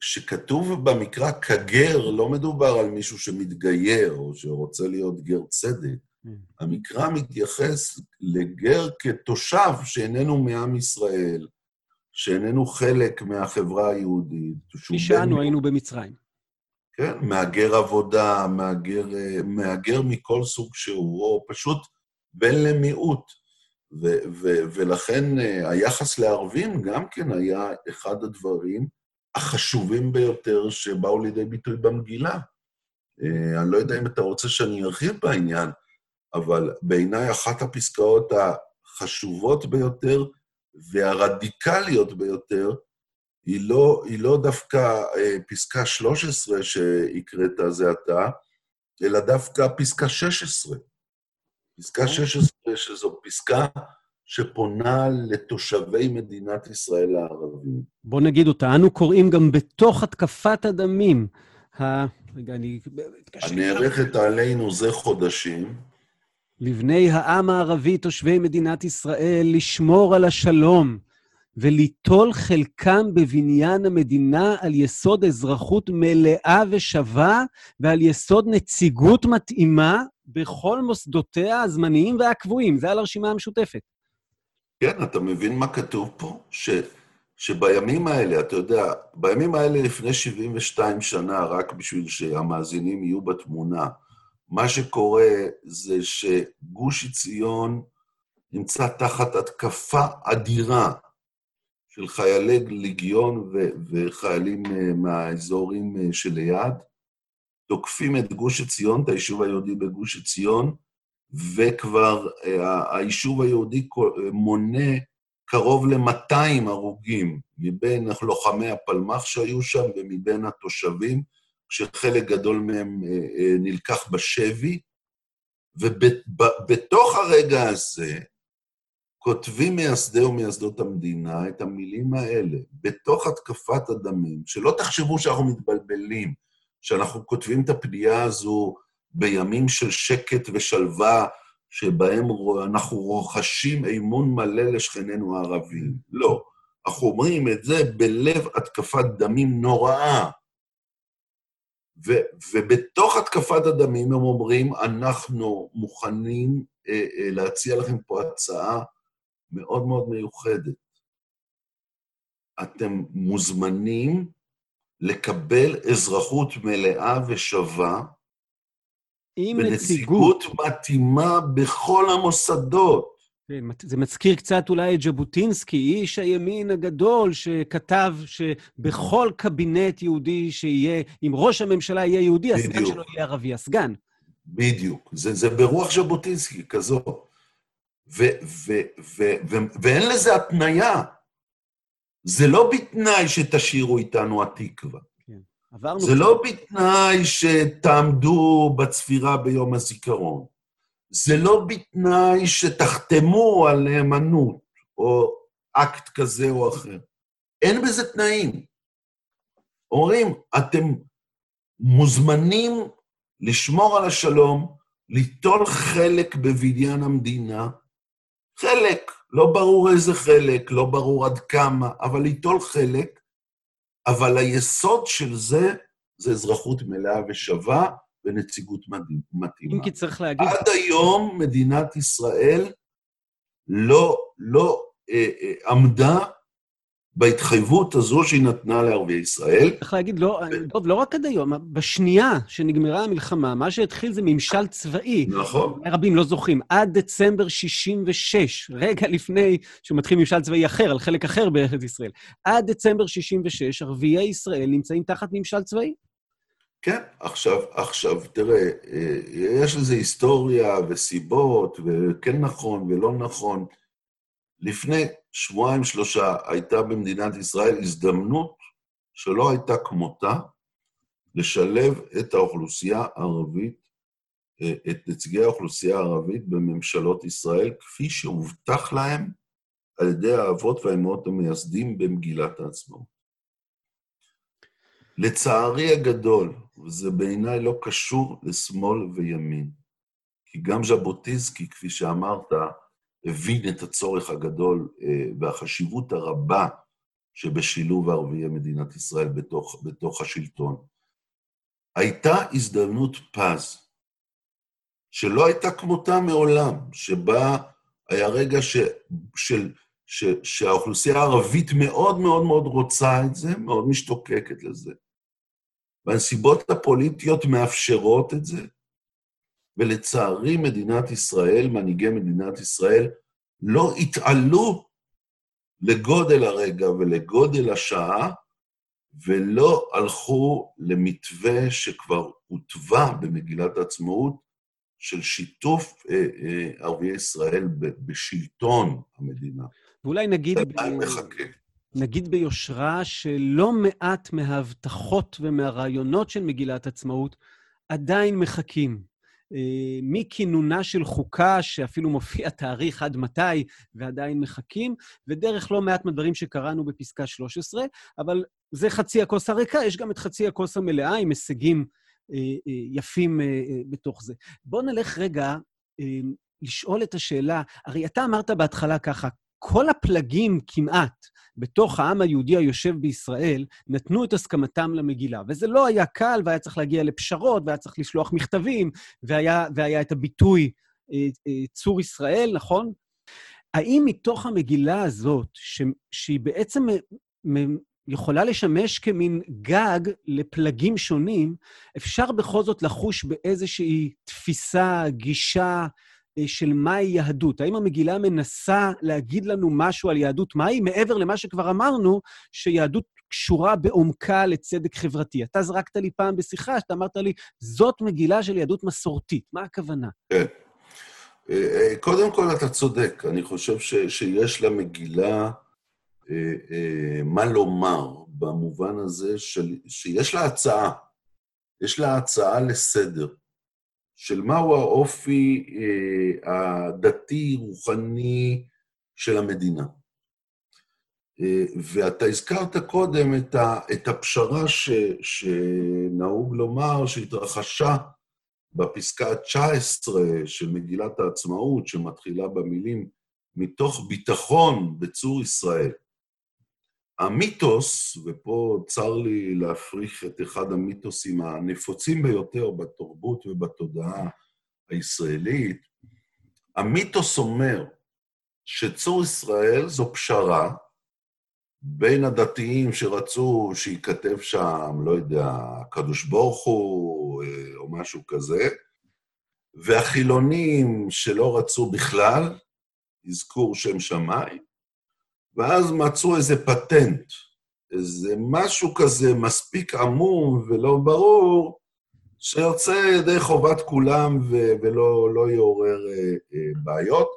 שכתוב במקרא כגר, לא מדובר על מישהו שמתגייר או שרוצה להיות גר צדק. Mm. המקרא מתייחס לגר כתושב שאיננו מעם ישראל, שאיננו חלק מהחברה היהודית. כפי שאנו היינו במצרים. כן, מהגר עבודה, מהגר, מהגר מכל סוג שהוא, או פשוט בן למיעוט. ו- ו- ולכן אה, היחס לערבים גם כן היה אחד הדברים החשובים ביותר שבאו לידי ביטוי במגילה. אה, אני לא יודע אם אתה רוצה שאני ארחיב בעניין, אבל בעיניי אחת הפסקאות החשובות ביותר והרדיקליות ביותר היא לא, היא לא דווקא אה, פסקה 13 שהקראת זה עתה, אלא דווקא פסקה 16. פסקה 16, שזו פסקה שפונה לתושבי מדינת ישראל הערבים. בוא נגיד אותה, אנו קוראים גם בתוך התקפת הדמים. ה... רגע, אני... הנערכת עלינו זה חודשים. לבני העם הערבי, תושבי מדינת ישראל, לשמור על השלום וליטול חלקם בבניין המדינה על יסוד אזרחות מלאה ושווה ועל יסוד נציגות מתאימה בכל מוסדותיה הזמניים והקבועים. זה על הרשימה המשותפת. כן, אתה מבין מה כתוב פה? ש, שבימים האלה, אתה יודע, בימים האלה לפני 72 שנה, רק בשביל שהמאזינים יהיו בתמונה, מה שקורה זה שגוש עציון נמצא תחת התקפה אדירה של חיילי ליגיון וחיילים אה, מהאזורים אה, שליד, תוקפים את גוש עציון, את היישוב היהודי בגוש עציון, וכבר אה, היישוב היהודי מונה קרוב ל-200 הרוגים מבין לוחמי הפלמ"ח שהיו שם ומבין התושבים, כשחלק גדול מהם אה, אה, נלקח בשבי, ובתוך הרגע הזה כותבים מייסדי ומייסדות המדינה את המילים האלה, בתוך התקפת הדמים, שלא תחשבו שאנחנו מתבלבלים, שאנחנו כותבים את הפנייה הזו בימים של שקט ושלווה, שבהם אנחנו רוכשים אמון מלא לשכנינו הערבים. לא. אנחנו אומרים את זה בלב התקפת דמים נוראה. ו- ובתוך התקפת הדמים הם אומרים, אנחנו מוכנים אה, אה, להציע לכם פה הצעה מאוד מאוד מיוחדת. אתם מוזמנים לקבל אזרחות מלאה ושווה עם נציגות. מתאימה בכל המוסדות. כן, זה מזכיר קצת אולי את ז'בוטינסקי, איש הימין הגדול, שכתב שבכל קבינט יהודי שיהיה, אם ראש הממשלה יהיה יהודי, בדיוק. הסגן שלו יהיה ערבי, הסגן. בדיוק. זה, זה ברוח ז'בוטינסקי, כזו. ו, ו, ו, ו, ואין לזה התניה. זה לא בתנאי שתשאירו איתנו התקווה. עברנו... זה לא בתנאי שתעמדו בצפירה ביום הזיכרון. זה לא בתנאי שתחתמו על נאמנות, או אקט כזה או אחר. אין בזה תנאים. אומרים, אתם מוזמנים לשמור על השלום, ליטול חלק בבניין המדינה, חלק, לא ברור איזה חלק, לא ברור עד כמה, אבל ליטול חלק, אבל היסוד של זה, זה אזרחות מלאה ושווה ונציגות מתאימה. אם כי צריך להגיד... עד היום מדינת ישראל לא, לא אה, אה, עמדה בהתחייבות הזו שהיא נתנה לערביי ישראל. צריך להגיד, לא, טוב, לא רק עד היום, בשנייה שנגמרה המלחמה, מה שהתחיל זה ממשל צבאי. נכון. רבים לא זוכרים, עד דצמבר 66, רגע לפני שמתחיל ממשל צבאי אחר, על חלק אחר בארץ ישראל, עד דצמבר 66, ערביי ישראל נמצאים תחת ממשל צבאי. כן, עכשיו, עכשיו, תראה, אה, יש לזה היסטוריה וסיבות, וכן נכון ולא נכון. לפני שבועיים, שלושה, הייתה במדינת ישראל הזדמנות שלא הייתה כמותה לשלב את האוכלוסייה הערבית, אה, את נציגי האוכלוסייה הערבית בממשלות ישראל, כפי שהובטח להם על ידי האבות והאמהות המייסדים במגילת העצמאות. לצערי הגדול, וזה בעיניי לא קשור לשמאל וימין, כי גם ז'בוטינסקי, כפי שאמרת, הבין את הצורך הגדול אה, והחשיבות הרבה שבשילוב ערביי מדינת ישראל בתוך, בתוך השלטון. הייתה הזדמנות פז, שלא הייתה כמותה מעולם, שבה היה רגע ש, של, ש, שהאוכלוסייה הערבית מאוד מאוד מאוד רוצה את זה, מאוד משתוקקת לזה. והנסיבות הפוליטיות מאפשרות את זה, ולצערי מדינת ישראל, מנהיגי מדינת ישראל, לא התעלו לגודל הרגע ולגודל השעה, ולא הלכו למתווה שכבר הותווה במגילת העצמאות של שיתוף אה, אה, ערביי ישראל בשלטון המדינה. ואולי נגיד... נגיד ביושרה שלא מעט מההבטחות ומהרעיונות של מגילת עצמאות עדיין מחכים. אה, מכינונה של חוקה, שאפילו מופיע תאריך עד מתי, ועדיין מחכים, ודרך לא מעט מהדברים שקראנו בפסקה 13, אבל זה חצי הכוס הריקה, יש גם את חצי הכוס המלאה עם הישגים אה, אה, יפים בתוך זה. בואו נלך רגע לשאול את השאלה, הרי אתה אמרת בהתחלה ככה, כל הפלגים כמעט בתוך העם היהודי היושב בישראל נתנו את הסכמתם למגילה. וזה לא היה קל, והיה צריך להגיע לפשרות, והיה צריך לשלוח מכתבים, והיה, והיה את הביטוי אה, אה, צור ישראל, נכון? האם מתוך המגילה הזאת, ש, שהיא בעצם מ, יכולה לשמש כמין גג לפלגים שונים, אפשר בכל זאת לחוש באיזושהי תפיסה, גישה, של מהי יהדות. האם המגילה מנסה להגיד לנו משהו על יהדות מהי, מעבר למה שכבר אמרנו, שיהדות קשורה בעומקה לצדק חברתי. אתה זרקת לי פעם בשיחה, שאתה אמרת לי, זאת מגילה של יהדות מסורתית. מה הכוונה? כן. אה, אה, קודם כל, אתה צודק. אני חושב ש, שיש למגילה מה לומר, במובן הזה של, שיש לה הצעה. יש לה הצעה לסדר. של מהו האופי אה, הדתי-רוחני של המדינה. אה, ואתה הזכרת קודם את, ה, את הפשרה ש, שנהוג לומר שהתרחשה בפסקה ה-19 של מגילת העצמאות, שמתחילה במילים מתוך ביטחון בצור ישראל. המיתוס, ופה צר לי להפריך את אחד המיתוסים הנפוצים ביותר בתרבות ובתודעה הישראלית, המיתוס אומר שצור ישראל זו פשרה בין הדתיים שרצו שייכתב שם, לא יודע, הקדוש ברוך הוא אה, או משהו כזה, והחילונים שלא רצו בכלל, אזכור שם שמיים, ואז מצאו איזה פטנט, איזה משהו כזה מספיק עמום ולא ברור, שיוצא ידי חובת כולם ו- ולא לא יעורר אה, אה, בעיות,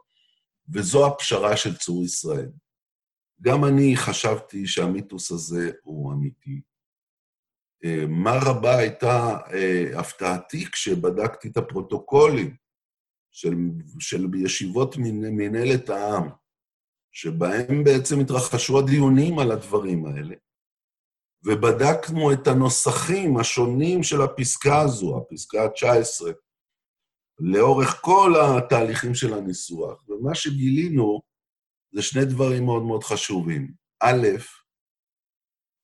וזו הפשרה של צור ישראל. גם אני חשבתי שהמיתוס הזה הוא אמיתי. אה, מה רבה הייתה אה, הפתעתי כשבדקתי את הפרוטוקולים של, של ישיבות מנהלת העם. שבהם בעצם התרחשו הדיונים על הדברים האלה, ובדקנו את הנוסחים השונים של הפסקה הזו, הפסקה ה-19, לאורך כל התהליכים של הניסוח. ומה שגילינו זה שני דברים מאוד מאוד חשובים. א',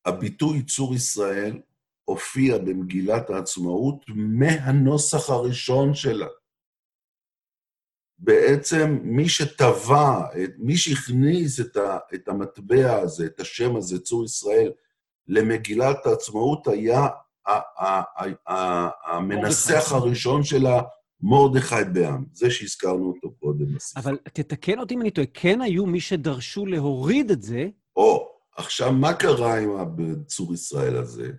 הביטוי צור ישראל הופיע במגילת העצמאות מהנוסח הראשון שלה. בעצם מי שטבע, מי שהכניס את, ה, את המטבע הזה, את השם הזה, צור ישראל, למגילת העצמאות, היה המנסח הראשון שלה, מרדכי בעם, זה שהזכרנו אותו קודם בספר. אבל תתקן אותי אם אני טועה, כן היו מי שדרשו להוריד את זה. או, עכשיו, מה קרה עם הצור ישראל הזה?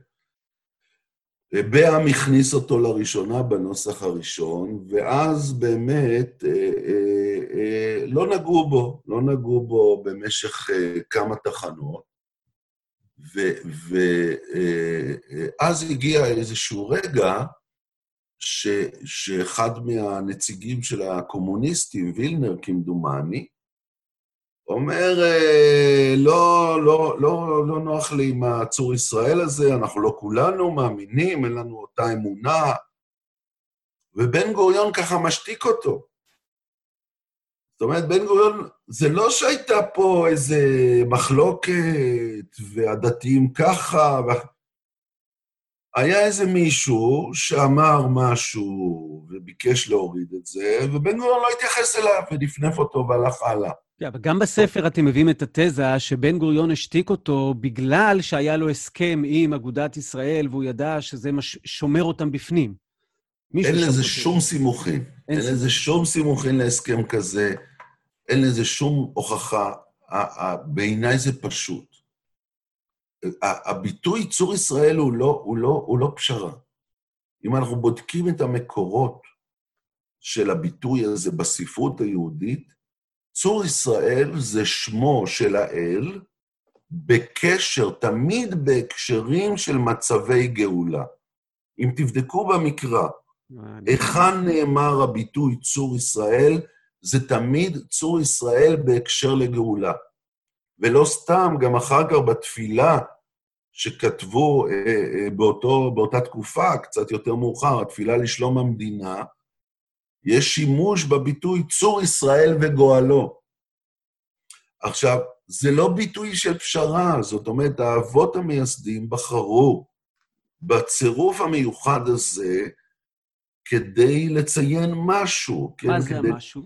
בעם הכניס אותו לראשונה בנוסח הראשון, ואז באמת אה, אה, אה, לא נגעו בו, לא נגעו בו במשך אה, כמה תחנות, ואז אה, אה, הגיע איזשהו רגע ש, שאחד מהנציגים של הקומוניסטים, וילנר כמדומני, אומר, אה, לא, לא, לא, לא נוח לי עם הצור ישראל הזה, אנחנו לא כולנו מאמינים, אין לנו אותה אמונה. ובן גוריון ככה משתיק אותו. זאת אומרת, בן גוריון, זה לא שהייתה פה איזה מחלוקת, והדתיים ככה, ו... היה איזה מישהו שאמר משהו וביקש להוריד את זה, ובן גוריון לא התייחס אליו ונפנף אותו והלך הלאה. כן, אבל גם בספר אתם מביאים את התזה שבן גוריון השתיק אותו בגלל שהיה לו הסכם עם אגודת ישראל, והוא ידע שזה מש... שומר אותם בפנים. אין לזה שום סימוכין. אין לזה שום סימוכין להסכם כזה, אין לזה שום הוכחה. בעיניי זה פשוט. הביטוי צור ישראל הוא לא, הוא, לא, הוא לא פשרה. אם אנחנו בודקים את המקורות של הביטוי הזה בספרות היהודית, צור ישראל זה שמו של האל בקשר, תמיד בהקשרים של מצבי גאולה. אם תבדקו במקרא, היכן נאמר הביטוי צור ישראל, זה תמיד צור ישראל בהקשר לגאולה. ולא סתם, גם אחר כך בתפילה שכתבו אה, אה, באותו, באותה תקופה, קצת יותר מאוחר, התפילה לשלום המדינה, יש שימוש בביטוי צור ישראל וגואלו. עכשיו, זה לא ביטוי של פשרה, זאת אומרת, האבות המייסדים בחרו בצירוף המיוחד הזה כדי לציין משהו. כן? מה כן, זה המשהו?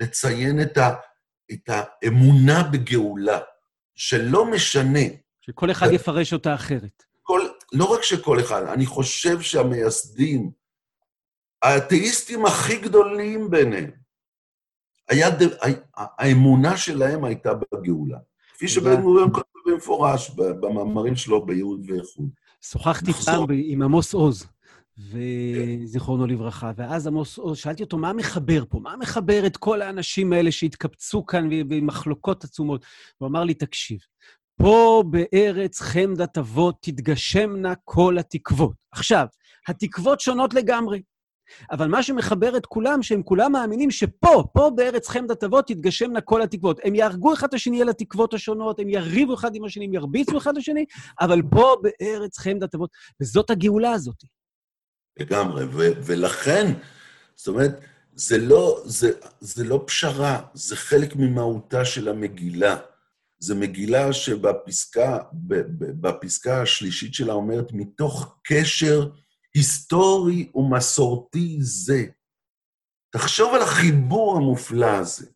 לציין את, ה, את האמונה בגאולה, שלא משנה. שכל אחד יפרש אותה אחרת. כל, לא רק שכל אחד, אני חושב שהמייסדים, האתאיסטים הכי גדולים ביניהם, היה, האמונה שלהם הייתה בגאולה. כפי שבן גוריון כותב במפורש במאמרים שלו בייעוד ואיכות. שוחחתי פעם עם עמוס עוז, וזיכרונו לברכה, ואז עמוס עוז, שאלתי אותו, מה מחבר פה? מה מחבר את כל האנשים האלה שהתקבצו כאן במחלוקות עצומות? הוא אמר לי, תקשיב, פה בארץ חמדת אבות תתגשמנה כל התקוות. עכשיו, התקוות שונות לגמרי. אבל מה שמחבר את כולם, שהם כולם מאמינים שפה, פה בארץ חמדת אבות תתגשמנה כל התקוות. הם יהרגו אחד את השני על התקוות השונות, הם יריבו אחד עם השני, הם ירביצו אחד את השני, אבל פה בארץ חמדת אבות, וזאת הגאולה הזאת. לגמרי, ו- ולכן, זאת אומרת, זה לא, זה, זה לא פשרה, זה חלק ממהותה של המגילה. זו מגילה שבפסקה, בפסקה השלישית שלה אומרת, מתוך קשר היסטורי ומסורתי זה. תחשוב על החיבור המופלא הזה.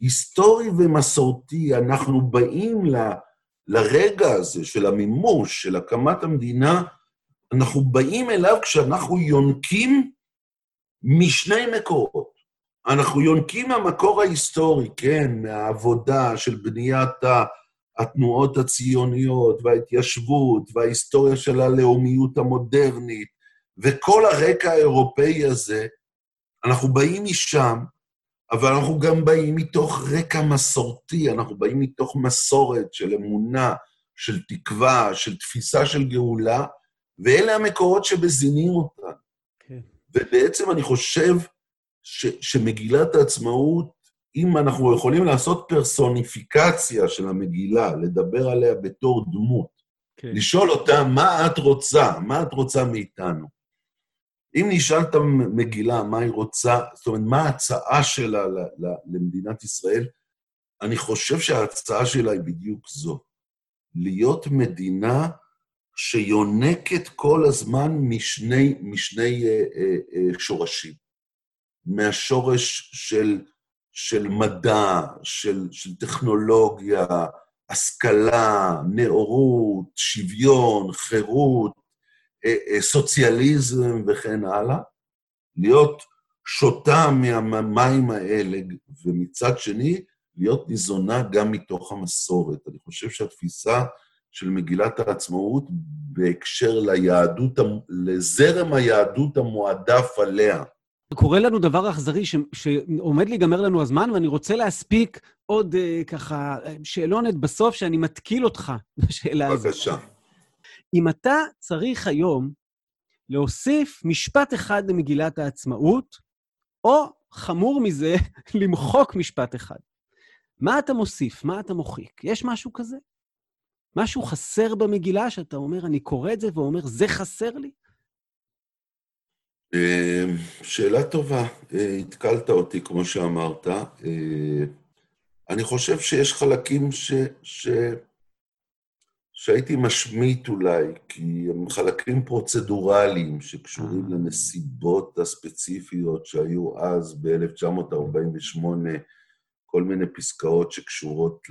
היסטורי ומסורתי, אנחנו באים ל, לרגע הזה של המימוש, של הקמת המדינה, אנחנו באים אליו כשאנחנו יונקים משני מקורות. אנחנו יונקים מהמקור ההיסטורי, כן, מהעבודה של בניית התנועות הציוניות וההתיישבות וההיסטוריה של הלאומיות המודרנית וכל הרקע האירופאי הזה, אנחנו באים משם, אבל אנחנו גם באים מתוך רקע מסורתי, אנחנו באים מתוך מסורת של אמונה, של תקווה, של תפיסה של גאולה, ואלה המקורות שבזינים אותנו. כן. ובעצם אני חושב ש, שמגילת העצמאות אם אנחנו יכולים לעשות פרסוניפיקציה של המגילה, לדבר עליה בתור דמות, כן. לשאול אותה, מה את רוצה? מה את רוצה מאיתנו? אם נשאל את המגילה מה היא רוצה, זאת אומרת, מה ההצעה שלה למדינת ישראל, אני חושב שההצעה שלה היא בדיוק זו. להיות מדינה שיונקת כל הזמן משני, משני אה, אה, אה, שורשים. מהשורש של, של מדע, של, של טכנולוגיה, השכלה, נאורות, שוויון, חירות, אה, אה, סוציאליזם וכן הלאה, להיות שותה מהמים האלה, ומצד שני, להיות ניזונה גם מתוך המסורת. אני חושב שהתפיסה של מגילת העצמאות בהקשר ליהדות, לזרם היהדות המועדף עליה. קורה לנו דבר אכזרי ש, שעומד להיגמר לנו הזמן, ואני רוצה להספיק עוד uh, ככה שאלונת בסוף, שאני מתקיל אותך *laughs* בשאלה הזאת. בבקשה. אם אתה צריך היום להוסיף משפט אחד למגילת העצמאות, או, חמור מזה, *laughs* למחוק משפט אחד. מה אתה מוסיף? מה אתה מוחק? יש משהו כזה? משהו חסר במגילה שאתה אומר, אני קורא את זה ואומר, זה חסר לי? אמ, שאלה טובה. אה, התקלת אותי, כמו שאמרת. אה, אני חושב שיש חלקים ש... ש... שהייתי משמיט אולי, כי הם חלקים פרוצדורליים שקשורים אה. לנסיבות הספציפיות שהיו אז, ב-1948, כל מיני פסקאות שקשורות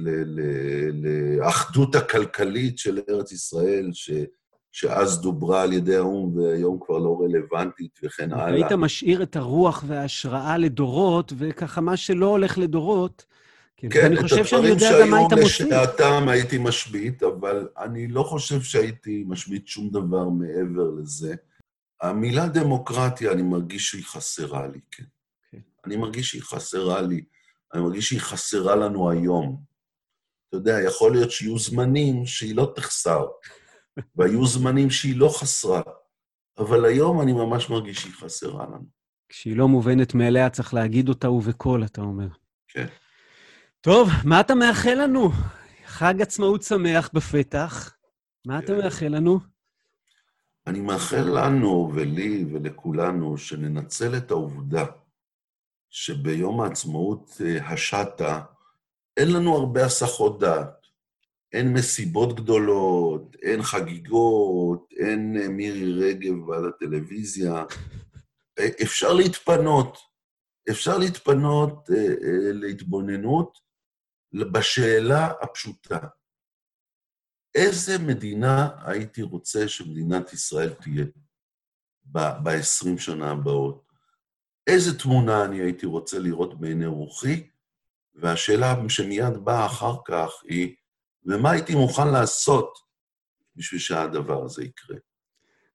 לאחדות הכלכלית של ארץ ישראל, ש... שאז דוברה על ידי האו"ם והיום כבר לא רלוונטית וכן הלאה. היית משאיר את הרוח וההשראה לדורות, וככה מה שלא הולך לדורות, כן, כן אני חושב שאני יודע גם מה היית מוסיף. את הדברים שהיו לשעתם הייתי משמיט, אבל אני לא חושב שהייתי משמיט שום דבר מעבר לזה. המילה דמוקרטיה, אני מרגיש שהיא חסרה לי, כן. כן. אני מרגיש שהיא חסרה לי. אני מרגיש שהיא חסרה לנו היום. אתה יודע, יכול להיות שיהיו זמנים שהיא לא תחסר, והיו זמנים שהיא לא חסרה, אבל היום אני ממש מרגיש שהיא חסרה לנו. כשהיא לא מובנת מאליה, צריך להגיד אותה ובקול, אתה אומר. כן. טוב, מה אתה מאחל לנו? חג עצמאות שמח בפתח. מה אתה כן. מאחל לנו? אני מאחל לנו ולי ולכולנו שננצל את העובדה שביום העצמאות אה, השטה אין לנו הרבה הסחות דעת. אין מסיבות גדולות, אין חגיגות, אין אה, מירי רגב ועל הטלוויזיה. אה, אפשר להתפנות. אפשר להתפנות להתבוננות בשאלה הפשוטה, איזה מדינה הייתי רוצה שמדינת ישראל תהיה ב-20 שנה הבאות? איזה תמונה אני הייתי רוצה לראות בעיני רוחי? והשאלה שמיד באה אחר כך היא, ומה הייתי מוכן לעשות בשביל שהדבר הזה יקרה?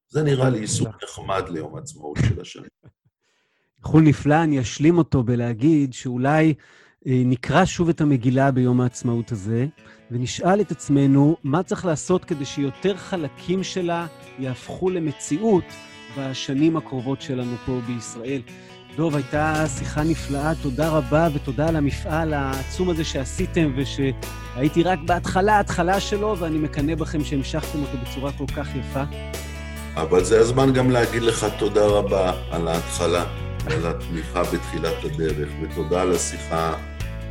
זה נראה לי עיסוק *laughs* נחמד ליום העצמאות של השנים. איחול נפלא, אני אשלים אותו בלהגיד שאולי אה, נקרא שוב את המגילה ביום העצמאות הזה, ונשאל את עצמנו מה צריך לעשות כדי שיותר חלקים שלה יהפכו למציאות בשנים הקרובות שלנו פה בישראל. דוב, הייתה שיחה נפלאה, תודה רבה ותודה על המפעל העצום הזה שעשיתם ושהייתי רק בהתחלה, ההתחלה שלו, ואני מקנא בכם שהמשכתם אותו בצורה כל כך יפה. אבל זה הזמן גם להגיד לך תודה רבה על ההתחלה ועל התמיכה בתחילת הדרך, ותודה על השיחה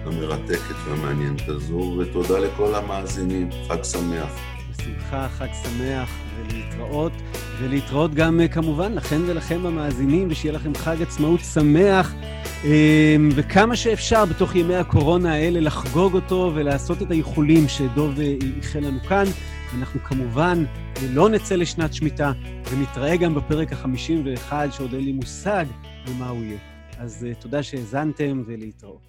המרתקת והמעניינת הזו, ותודה לכל המאזינים. חג שמח. בשמחה, חג שמח, ולהתראות. ולהתראות גם אה, כמובן לכם ולכם המאזינים, ושיהיה לכם חג עצמאות שמח, אמ, וכמה שאפשר בתוך ימי הקורונה האלה לחגוג אותו ולעשות את האיחולים שדוב אה, איחל לנו כאן. אנחנו כמובן לא נצא לשנת שמיטה, ונתראה גם בפרק ה-51, שעוד אין לי מושג במה הוא יהיה. אז אה, תודה שהאזנתם ולהתראות.